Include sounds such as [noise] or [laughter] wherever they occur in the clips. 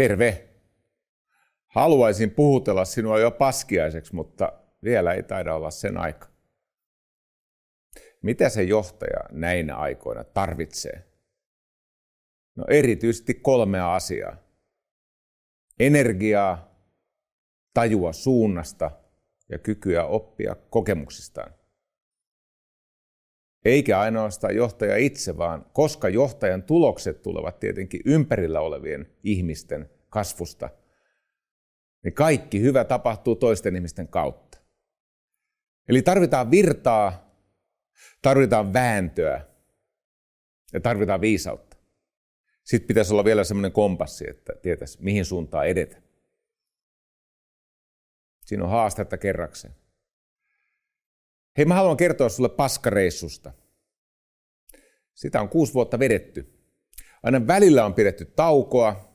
Terve! Haluaisin puhutella sinua jo paskiaiseksi, mutta vielä ei taida olla sen aika. Mitä se johtaja näinä aikoina tarvitsee? No erityisesti kolmea asiaa. Energiaa, tajua suunnasta ja kykyä oppia kokemuksistaan. Eikä ainoastaan johtaja itse, vaan koska johtajan tulokset tulevat tietenkin ympärillä olevien ihmisten kasvusta, niin kaikki hyvä tapahtuu toisten ihmisten kautta. Eli tarvitaan virtaa, tarvitaan vääntöä ja tarvitaan viisautta. Sitten pitäisi olla vielä semmoinen kompassi, että tietäisi mihin suuntaan edetä. Siinä on haastetta kerrakseen. Hei, mä haluan kertoa sulle paskareissusta. Sitä on kuusi vuotta vedetty. Aina välillä on pidetty taukoa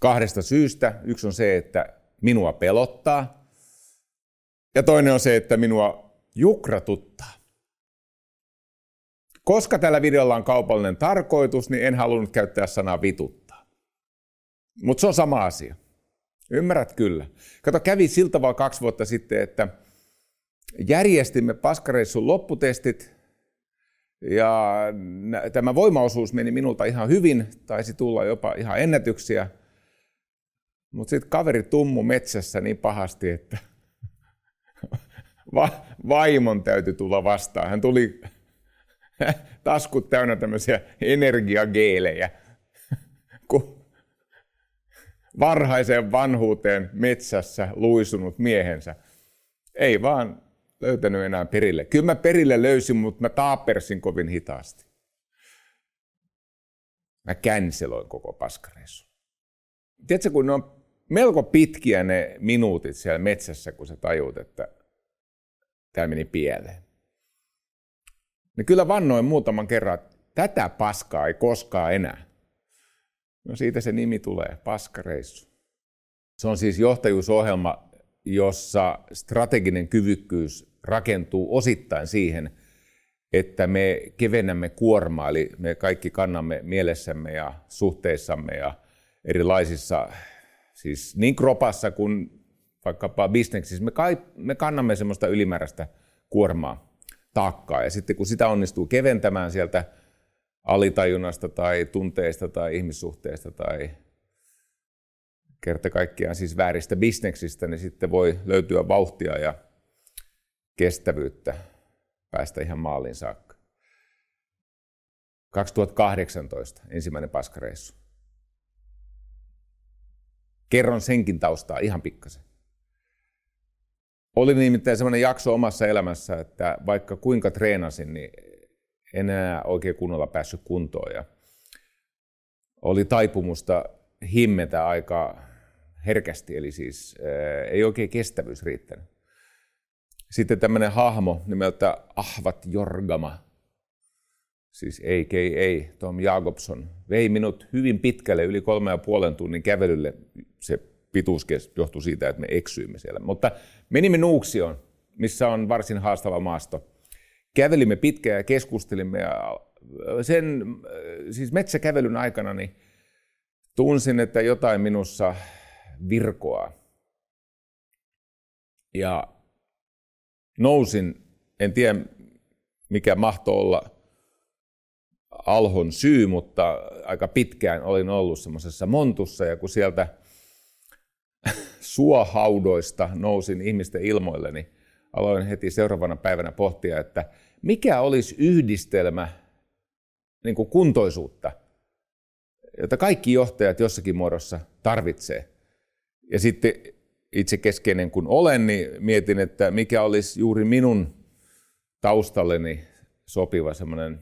kahdesta syystä. Yksi on se, että minua pelottaa. Ja toinen on se, että minua jukratuttaa. Koska tällä videolla on kaupallinen tarkoitus, niin en halunnut käyttää sanaa vituttaa. Mutta se on sama asia. Ymmärrät kyllä. Kato, kävi siltä tavalla kaksi vuotta sitten, että järjestimme paskareissun lopputestit ja tämä voimaosuus meni minulta ihan hyvin, taisi tulla jopa ihan ennätyksiä. Mutta sitten kaveri tummu metsässä niin pahasti, että [laughs] va- vaimon täytyy tulla vastaan. Hän tuli [laughs] taskut täynnä tämmöisiä energiageelejä, [laughs] kun varhaiseen vanhuuteen metsässä luisunut miehensä. Ei vaan löytänyt enää perille. Kyllä mä perille löysin, mutta mä taapersin kovin hitaasti. Mä känseloin koko paskareissu. Tiedätkö, kun ne on melko pitkiä ne minuutit siellä metsässä, kun sä tajuut, että tämä meni pieleen. Niin kyllä vannoin muutaman kerran, että tätä paskaa ei koskaan enää. No siitä se nimi tulee, paskareissu. Se on siis johtajuusohjelma, jossa strateginen kyvykkyys rakentuu osittain siihen, että me kevennämme kuormaa, eli me kaikki kannamme mielessämme ja suhteissamme ja erilaisissa, siis niin kropassa kuin vaikkapa bisneksissä, me, kai, me kannamme semmoista ylimääräistä kuormaa, taakkaa. Ja sitten kun sitä onnistuu keventämään sieltä alitajunnasta tai tunteista tai ihmissuhteista tai kerta kaikkiaan siis vääristä bisneksistä, niin sitten voi löytyä vauhtia ja kestävyyttä päästä ihan maaliin saakka. 2018 ensimmäinen paskareissu. Kerron senkin taustaa ihan pikkasen. Oli nimittäin sellainen jakso omassa elämässä, että vaikka kuinka treenasin, niin en enää oikein kunnolla päässyt kuntoon. Ja oli taipumusta himmetä aika herkästi, eli siis ei oikein kestävyys riittänyt. Sitten tämmöinen hahmo nimeltä Ahvat Jorgama, siis a.k.a. Tom Jacobson, vei minut hyvin pitkälle, yli kolme ja puolen tunnin kävelylle. Se pituus johtui siitä, että me eksyimme siellä. Mutta menimme Nuuksioon, missä on varsin haastava maasto. Kävelimme pitkään ja keskustelimme ja sen siis metsäkävelyn aikana niin tunsin, että jotain minussa virkoaa. Ja nousin, en tiedä mikä mahtoi olla alhon syy, mutta aika pitkään olin ollut semmoisessa montussa ja kun sieltä [laughs] suohaudoista nousin ihmisten ilmoille, niin aloin heti seuraavana päivänä pohtia, että mikä olisi yhdistelmä niin kuin kuntoisuutta, jota kaikki johtajat jossakin muodossa tarvitsee. Ja sitten itse keskeinen kun olen, niin mietin, että mikä olisi juuri minun taustalleni sopiva semmoinen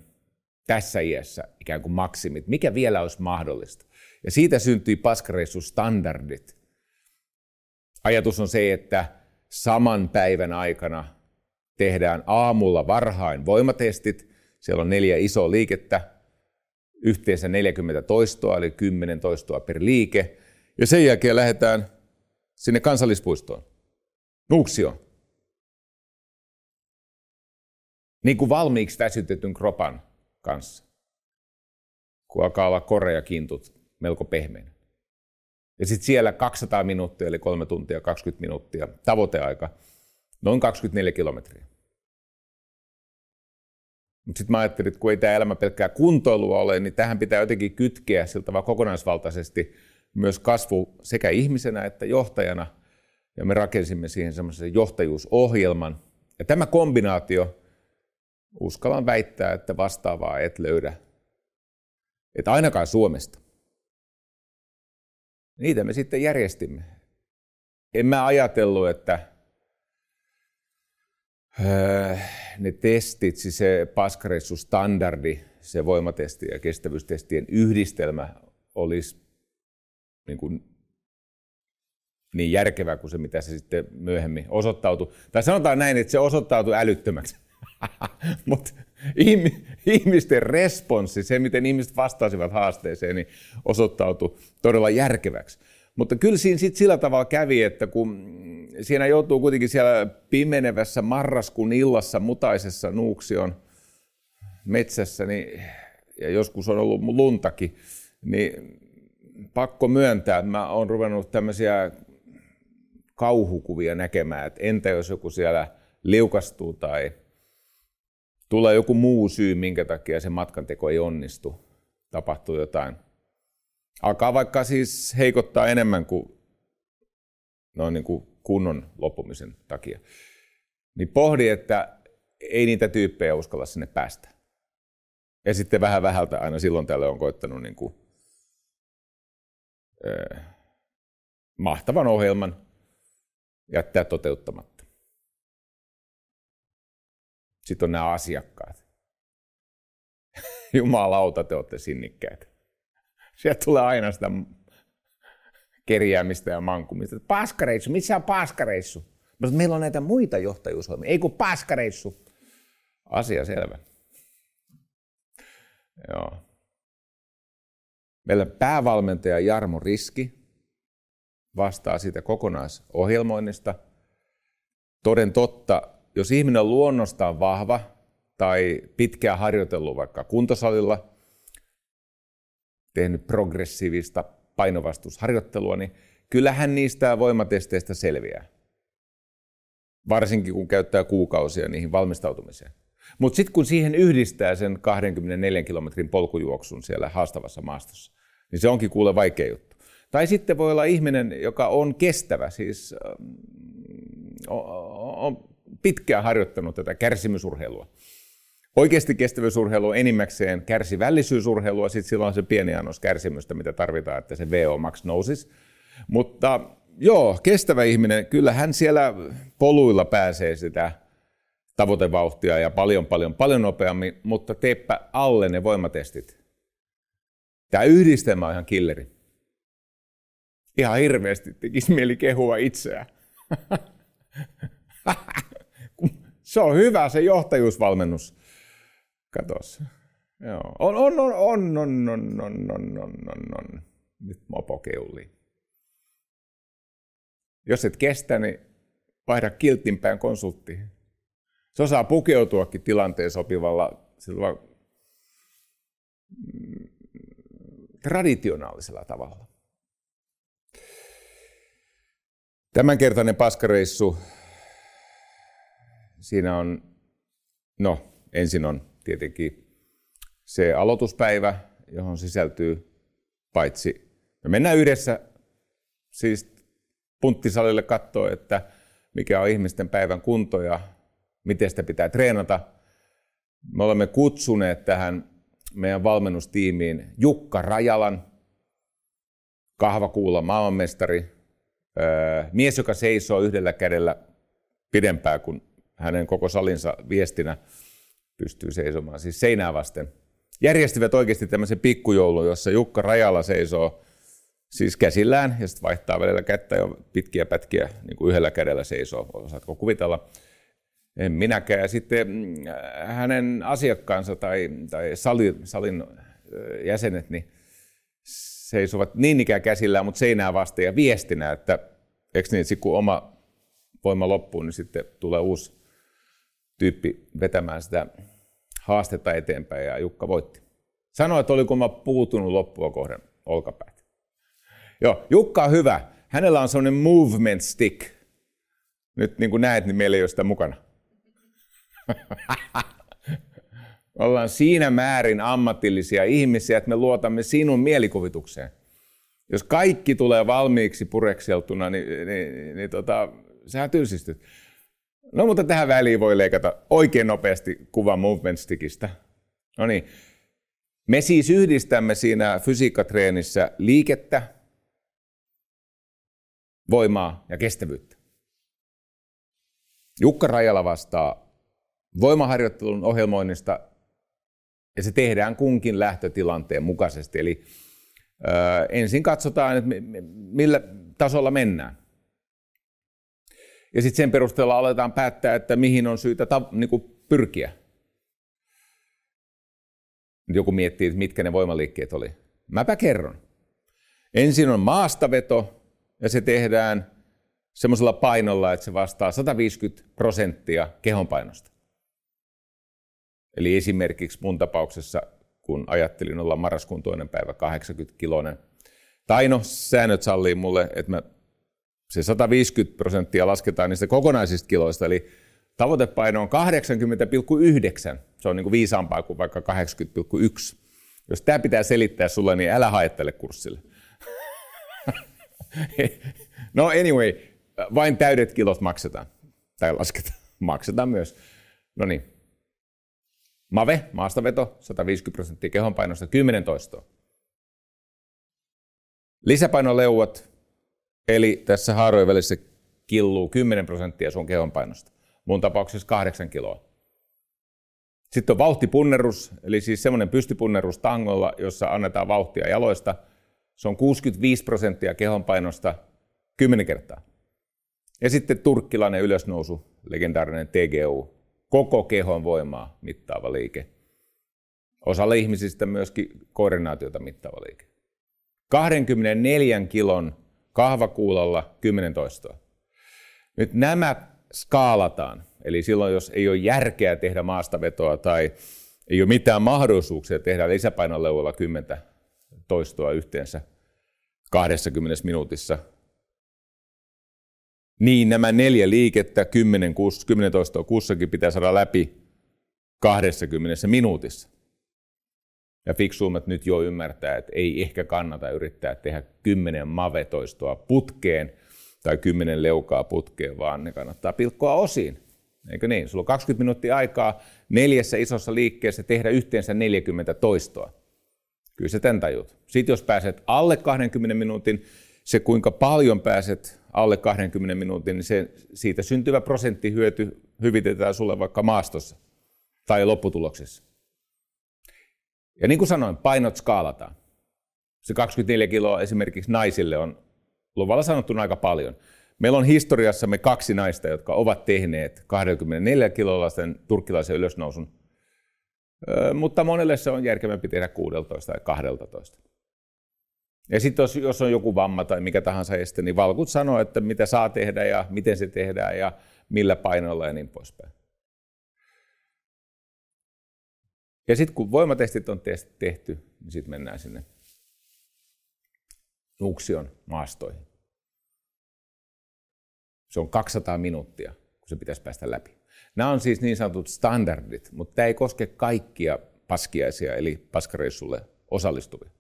tässä iässä ikään kuin maksimit, mikä vielä olisi mahdollista. Ja siitä syntyi paskareissu standardit. Ajatus on se, että saman päivän aikana tehdään aamulla varhain voimatestit. Siellä on neljä isoa liikettä, yhteensä 40 toistoa, eli 10 toistoa per liike. Ja sen jälkeen lähdetään sinne kansallispuistoon, Nuuksioon. Niin kuin valmiiksi väsytetyn kropan kanssa, kun alkaa olla korea kintut melko pehmeänä. Ja sitten siellä 200 minuuttia, eli 3 tuntia 20 minuuttia, tavoiteaika, noin 24 kilometriä. Mutta sitten mä ajattelin, että kun ei tämä elämä pelkkää kuntoilua ole, niin tähän pitää jotenkin kytkeä siltä vaan kokonaisvaltaisesti myös kasvu sekä ihmisenä että johtajana. Ja me rakensimme siihen semmoisen johtajuusohjelman. Ja tämä kombinaatio, uskallan väittää, että vastaavaa et löydä. Että ainakaan Suomesta. Niitä me sitten järjestimme. En mä ajatellut, että öö, ne testit, siis se paskareissu standardi, se voimatesti ja kestävyystestien yhdistelmä olisi niin, kuin niin järkevä kuin se, mitä se sitten myöhemmin osoittautui. Tai sanotaan näin, että se osoittautui älyttömäksi. [laughs] Mutta ihmisten responssi, se miten ihmiset vastasivat haasteeseen, niin osoittautui todella järkeväksi. Mutta kyllä siinä sit sillä tavalla kävi, että kun siinä joutuu kuitenkin siellä pimenevässä marraskuun illassa mutaisessa Nuuksion metsässä, niin, ja joskus on ollut luntakin, niin pakko myöntää, että mä oon ruvennut tämmöisiä kauhukuvia näkemään, että entä jos joku siellä liukastuu tai tulee joku muu syy, minkä takia se matkanteko ei onnistu, tapahtuu jotain. Alkaa vaikka siis heikottaa enemmän kuin, noin niin kuin kunnon loppumisen takia. Niin pohdi, että ei niitä tyyppejä uskalla sinne päästä. Ja sitten vähän vähältä aina silloin tälle on koittanut niin kuin, mahtavan ohjelman jättää toteuttamatta. Sitten on nämä asiakkaat. [laughs] Jumalauta, te olette sinnikkäitä. Sieltä tulee aina sitä kerjäämistä ja mankumista. Paskareissu, missä on paskareissu? Meillä on näitä muita johtajuushoimia. Ei kun paskareissu. Asia selvä. Joo. Meillä päävalmentaja Jarmo Riski vastaa siitä kokonaisohjelmoinnista. Toden totta, jos ihminen on luonnostaan vahva tai pitkään harjoitellut vaikka kuntosalilla, tehnyt progressiivista painovastusharjoittelua, niin kyllähän niistä voimatesteistä selviää. Varsinkin kun käyttää kuukausia niihin valmistautumiseen. Mutta sitten kun siihen yhdistää sen 24 kilometrin polkujuoksun siellä haastavassa maastossa, niin se onkin kuule vaikea juttu. Tai sitten voi olla ihminen, joka on kestävä, siis on pitkään harjoittanut tätä kärsimysurheilua. Oikeasti kestävyysurheilu on enimmäkseen kärsivällisyysurheilua, sitten silloin on se pieni annos kärsimystä, mitä tarvitaan, että se VO max nousisi. Mutta joo, kestävä ihminen, kyllä hän siellä poluilla pääsee sitä tavoitevauhtia ja paljon, paljon, paljon nopeammin, mutta teepä alle ne voimatestit. Tämä yhdistelmä on ihan killeri. Ihan hirveästi tekisi mieli kehua itseään. [laughs] se on hyvä se johtajuusvalmennus. Katos. Joo. On, on, on, on, on, on, on, on, on, on, on. Nyt mopo keuli. Jos et kestä, niin vaihda kilttinpään konsulttiin. Se osaa pukeutuakin tilanteen sopivalla sillä traditionaalisella tavalla. Tämänkertainen paskareissu, siinä on, no ensin on tietenkin se aloituspäivä, johon sisältyy paitsi, me mennään yhdessä siis punttisalille katsoa, että mikä on ihmisten päivän kunto ja miten sitä pitää treenata. Me olemme kutsuneet tähän meidän valmennustiimiin Jukka Rajalan, kahvakuulla maailmanmestari, mies, joka seisoo yhdellä kädellä pidempään kuin hänen koko salinsa viestinä pystyy seisomaan, siis seinää vasten. Järjestivät oikeasti tämmöisen pikkujoulun, jossa Jukka Rajala seisoo siis käsillään ja sitten vaihtaa välillä kättä ja pitkiä pätkiä niin kuin yhdellä kädellä seisoo. Osaatko kuvitella? En minäkään. Ja sitten mm, hänen asiakkaansa tai, tai salin, salin jäsenet niin seisovat niin ikään käsillään, mutta seinää vasten ja viestinä, että eikö niin, että kun oma voima loppuu, niin sitten tulee uusi tyyppi vetämään sitä haastetta eteenpäin ja Jukka voitti. Sanoi, että oliko mä puutunut loppua kohden olkapäät. Joo, Jukka on hyvä. Hänellä on semmoinen movement stick. Nyt niin kuin näet, niin meillä ei ole sitä mukana. Ollaan siinä määrin ammatillisia ihmisiä, että me luotamme sinun mielikuvitukseen. Jos kaikki tulee valmiiksi purekseltuna, niin, niin, niin, niin tota, sähän tylsistyt. No mutta tähän väliin voi leikata oikein nopeasti kuva movement stickistä. No niin. Me siis yhdistämme siinä fysiikkatreenissä liikettä, voimaa ja kestävyyttä. Jukka Rajala vastaa voimaharjoittelun ohjelmoinnista ja se tehdään kunkin lähtötilanteen mukaisesti. Eli ö, ensin katsotaan, että millä tasolla mennään. Ja sitten sen perusteella aletaan päättää, että mihin on syytä ta- niin kuin pyrkiä. Joku miettii, että mitkä ne voimaliikkeet oli. Mäpä kerron. Ensin on maastaveto, ja se tehdään semmoisella painolla, että se vastaa 150 prosenttia kehonpainosta. Eli esimerkiksi mun tapauksessa, kun ajattelin olla marraskuun toinen päivä 80 kiloinen, tai no, säännöt sallii mulle, että mä se 150 prosenttia lasketaan niistä kokonaisista kiloista, eli tavoitepaino on 80,9. Se on niin kuin viisaampaa kuin vaikka 80,1. Jos tämä pitää selittää sulle, niin älä haettele kurssille. [laughs] no anyway, vain täydet kilot maksetaan. Tai lasketaan. Maksetaan myös. No niin. Mave, maastaveto, 150 prosenttia kehonpainosta, 10 toistoa. Lisäpainoleuvat, eli tässä haarojen välissä killuu 10 prosenttia sun kehonpainosta. Mun tapauksessa 8 kiloa. Sitten on vauhtipunnerus, eli siis semmoinen pystypunnerus tangolla, jossa annetaan vauhtia jaloista. Se on 65 prosenttia kehonpainosta 10 kertaa. Ja sitten turkkilainen ylösnousu, legendaarinen TGU, koko kehon voimaa mittaava liike. Osalle ihmisistä myöskin koordinaatiota mittaava liike. 24 kilon kahvakuulalla 10 toistoa. Nyt nämä skaalataan. Eli silloin, jos ei ole järkeä tehdä maastavetoa tai ei ole mitään mahdollisuuksia tehdä lisäpainoleuvolla 10 toistoa yhteensä 20 minuutissa, niin nämä neljä liikettä, 10, 10 toistoa kussakin pitää saada läpi 20 minuutissa. Ja fiksuummat nyt jo ymmärtää, että ei ehkä kannata yrittää tehdä 10 mavetoistoa putkeen tai 10 leukaa putkeen, vaan ne kannattaa pilkkoa osiin. Eikö niin? Sulla on 20 minuuttia aikaa neljässä isossa liikkeessä tehdä yhteensä 40 toistoa. Kyllä se tämän tajut. Sitten jos pääset alle 20 minuutin, se kuinka paljon pääset alle 20 minuutin, niin se, siitä syntyvä prosenttihyöty hyvitetään sulle vaikka maastossa tai lopputuloksessa. Ja niin kuin sanoin, painot skaalataan. Se 24 kiloa esimerkiksi naisille on luvalla sanottuna aika paljon. Meillä on historiassamme kaksi naista, jotka ovat tehneet 24 kilolla sen turkkilaisen ylösnousun, mutta monelle se on järkevämpi tehdä 16 tai 12. Ja sitten jos, jos on joku vamma tai mikä tahansa este, niin valkut sanoo, että mitä saa tehdä ja miten se tehdään ja millä painolla ja niin poispäin. Ja sitten kun voimatestit on tehty, niin sitten mennään sinne Nuksion maastoihin. Se on 200 minuuttia, kun se pitäisi päästä läpi. Nämä on siis niin sanotut standardit, mutta tämä ei koske kaikkia paskiaisia, eli paskareissulle osallistuvia.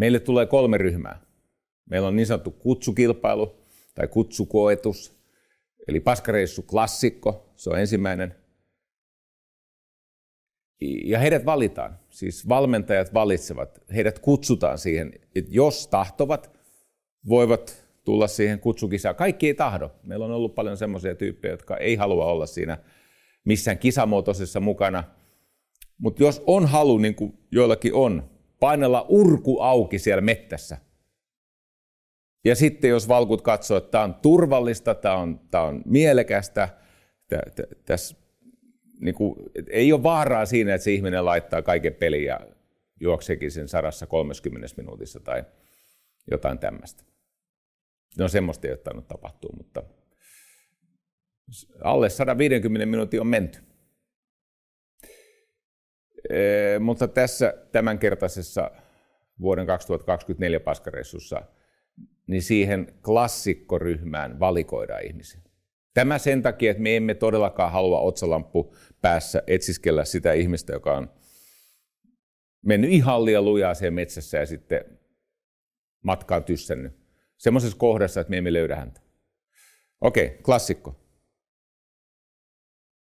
Meille tulee kolme ryhmää. Meillä on niin sanottu kutsukilpailu tai kutsukoetus, eli paskareissu klassikko, se on ensimmäinen. Ja heidät valitaan, siis valmentajat valitsevat, heidät kutsutaan siihen, että jos tahtovat, voivat tulla siihen kutsukisaan. Kaikki ei tahdo. Meillä on ollut paljon semmoisia tyyppejä, jotka ei halua olla siinä missään kisamuotoisessa mukana. Mutta jos on halu, niin kuin joillakin on, painella urku auki siellä mettässä. Ja sitten jos valkut katsoo, että tämä on turvallista, tämä on, tämä on mielekästä, tässä niin kuin, ei ole vaaraa siinä, että se ihminen laittaa kaiken pelin ja juokseekin sen sarassa 30 minuutissa tai jotain tämmöistä. No semmoista ei ole tainnut tapahtua, mutta alle 150 minuutin on menty. Mutta tässä tämänkertaisessa vuoden 2024 paskareissussa, niin siihen klassikkoryhmään valikoidaan ihmisiä. Tämä sen takia, että me emme todellakaan halua otsalamppu päässä etsiskellä sitä ihmistä, joka on mennyt ihan liian lujaa siellä metsässä ja sitten matkaan tyssännyt. Semmoisessa kohdassa, että me emme löydä häntä. Okei, klassikko.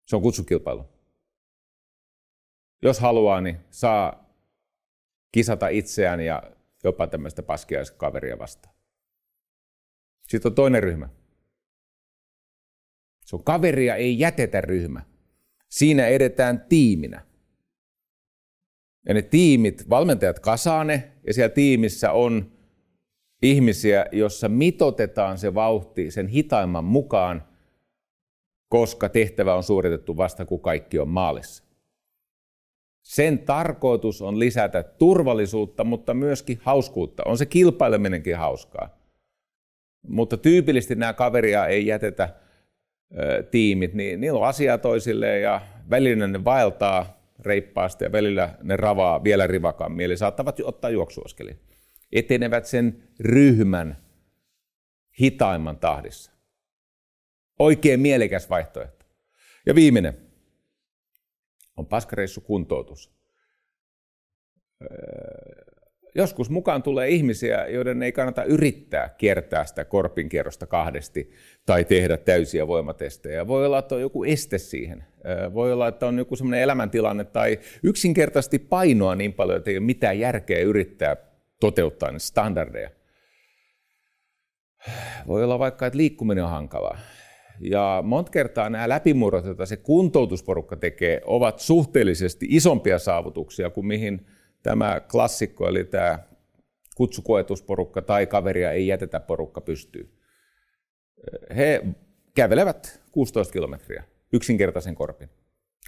Se on kutsukilpailu. Jos haluaa, niin saa kisata itseään ja jopa tämmöistä paskiaiskaveria vastaan. Sitten on toinen ryhmä. Se on kaveria ei jätetä ryhmä. Siinä edetään tiiminä. Ja ne tiimit, valmentajat kasaa ne, ja siellä tiimissä on ihmisiä, jossa mitotetaan se vauhti sen hitaimman mukaan, koska tehtävä on suoritettu vasta kun kaikki on maalissa. Sen tarkoitus on lisätä turvallisuutta, mutta myöskin hauskuutta. On se kilpaileminenkin hauskaa. Mutta tyypillisesti nämä kaveria ei jätetä ö, tiimit, niin niillä on asiaa toisilleen ja välillä ne vaeltaa reippaasti ja välillä ne ravaa vielä rivakammin, eli saattavat ottaa juoksuaskelia. Etenevät sen ryhmän hitaimman tahdissa. Oikein mielekäs vaihtoehto. Ja viimeinen on paskareissu kuntoutus. Öö, joskus mukaan tulee ihmisiä, joiden ei kannata yrittää kiertää sitä korpinkierrosta kahdesti tai tehdä täysiä voimatestejä. Voi olla, että on joku este siihen. Voi olla, että on joku sellainen elämäntilanne tai yksinkertaisesti painoa niin paljon, että ei ole mitään järkeä yrittää toteuttaa niitä standardeja. Voi olla vaikka, että liikkuminen on hankalaa. Ja monta kertaa nämä läpimurrot, joita se kuntoutusporukka tekee, ovat suhteellisesti isompia saavutuksia kuin mihin tämä klassikko, eli tämä kutsukoetusporukka tai kaveria ei jätetä porukka pystyy. He kävelevät 16 kilometriä yksinkertaisen korpin.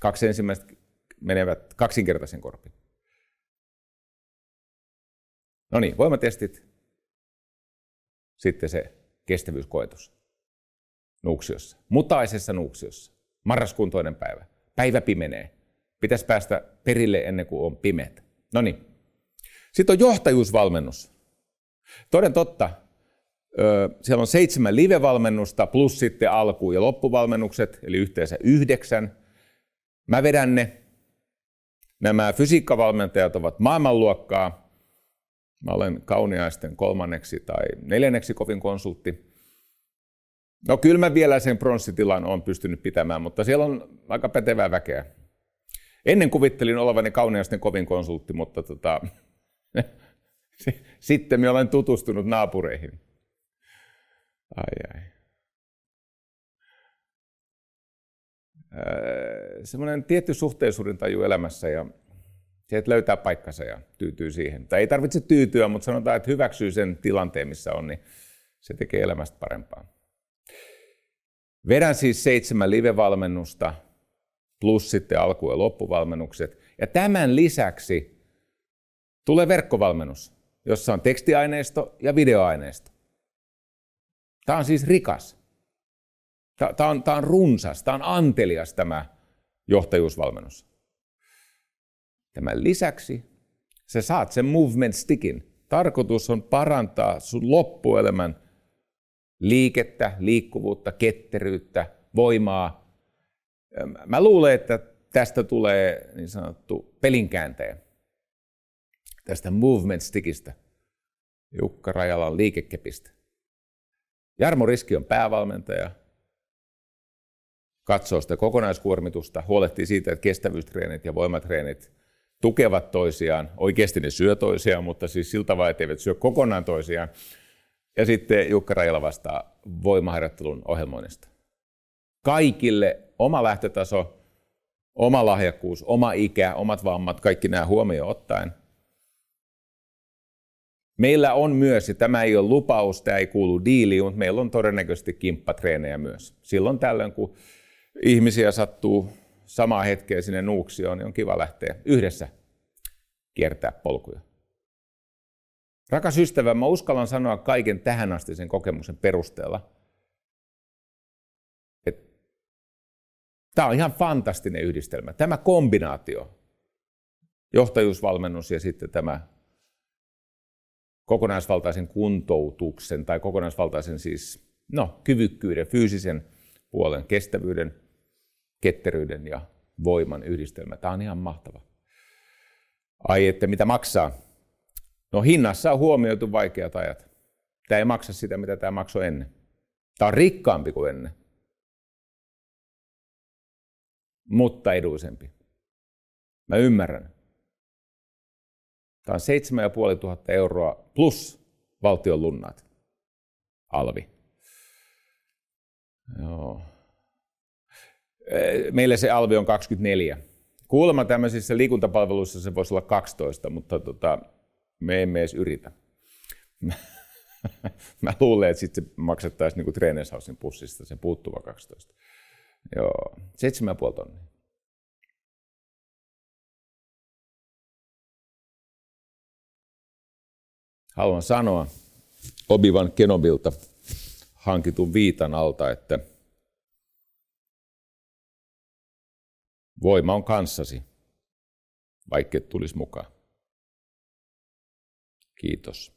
Kaksi ensimmäistä menevät kaksinkertaisen korpin. No niin, voimatestit. Sitten se kestävyyskoetus. Nuuksiossa. Mutaisessa nuuksiossa. Marraskuun toinen päivä. Päivä pimenee. Pitäisi päästä perille ennen kuin on pimeät. No niin. Sitten on johtajuusvalmennus. Toden totta, siellä on seitsemän live-valmennusta plus sitten alku- ja loppuvalmennukset, eli yhteensä yhdeksän. Mä vedän ne. Nämä fysiikkavalmentajat ovat maailmanluokkaa. Mä olen kauniaisten kolmanneksi tai neljänneksi kovin konsultti. No kyllä mä vielä sen pronssitilan on pystynyt pitämään, mutta siellä on aika pätevää väkeä. Ennen kuvittelin olevani kauniaisten kovin konsultti, mutta tota, [laughs] sitten minä olen tutustunut naapureihin. Ai ai. Semmoinen tietty suhteellisuuden taju elämässä ja se, että löytää paikkansa ja tyytyy siihen. Tai ei tarvitse tyytyä, mutta sanotaan, että hyväksyy sen tilanteen, missä on, niin se tekee elämästä parempaa. Vedän siis seitsemän live-valmennusta plus sitten alku- ja loppuvalmennukset. Ja tämän lisäksi tulee verkkovalmennus, jossa on tekstiaineisto ja videoaineisto. Tämä on siis rikas. Tämä on, tämä on runsas, tämä on antelias tämä johtajuusvalmennus. Tämän lisäksi sä saat sen movement stickin. Tarkoitus on parantaa sun loppuelämän liikettä, liikkuvuutta, ketteryyttä, voimaa. Mä luulen, että tästä tulee niin sanottu pelinkääntäjä. Tästä movement stickistä. Jukka Rajalan liikekepistä. Jarmo Riski on päävalmentaja, katsoo sitä kokonaiskuormitusta, huolehtii siitä, että kestävyystreenit ja voimatreenit tukevat toisiaan. Oikeasti ne syö toisiaan, mutta siis siltä tavalla, että eivät syö kokonaan toisiaan. Ja sitten Jukka Rajala vastaa voimaharjoittelun ohjelmoinnista. Kaikille oma lähtötaso, oma lahjakkuus, oma ikä, omat vammat, kaikki nämä huomioon ottaen – Meillä on myös, ja tämä ei ole lupaus, tämä ei kuulu diiliin, mutta meillä on todennäköisesti kimppatreenejä myös. Silloin tällöin, kun ihmisiä sattuu samaa hetkeä sinne nuuksioon, niin on kiva lähteä yhdessä kiertää polkuja. Rakas ystävä, mä uskallan sanoa kaiken tähän asti sen kokemuksen perusteella, että tämä on ihan fantastinen yhdistelmä. Tämä kombinaatio, johtajuusvalmennus ja sitten tämä kokonaisvaltaisen kuntoutuksen tai kokonaisvaltaisen siis no, kyvykkyyden, fyysisen puolen, kestävyyden, ketteryyden ja voiman yhdistelmä. Tämä on ihan mahtava. Ai, että mitä maksaa? No hinnassa on huomioitu vaikeat ajat. Tämä ei maksa sitä, mitä tämä maksoi ennen. Tämä on rikkaampi kuin ennen. Mutta edullisempi. Mä ymmärrän. Tämä on 7500 euroa plus valtion lunnat. Alvi. Joo. Meille se alvi on 24. Kuulemma tämmöisissä liikuntapalveluissa se voisi olla 12, mutta tota, me emme edes yritä. Mä luulen, että sitten se maksettaisiin niin Trainershausin pussista se puuttuva 12. Joo, 7,5 tonnia. Haluan sanoa Obivan Kenobilta hankitun viitan alta, että voima on kanssasi, vaikka et tulisi mukaan. Kiitos.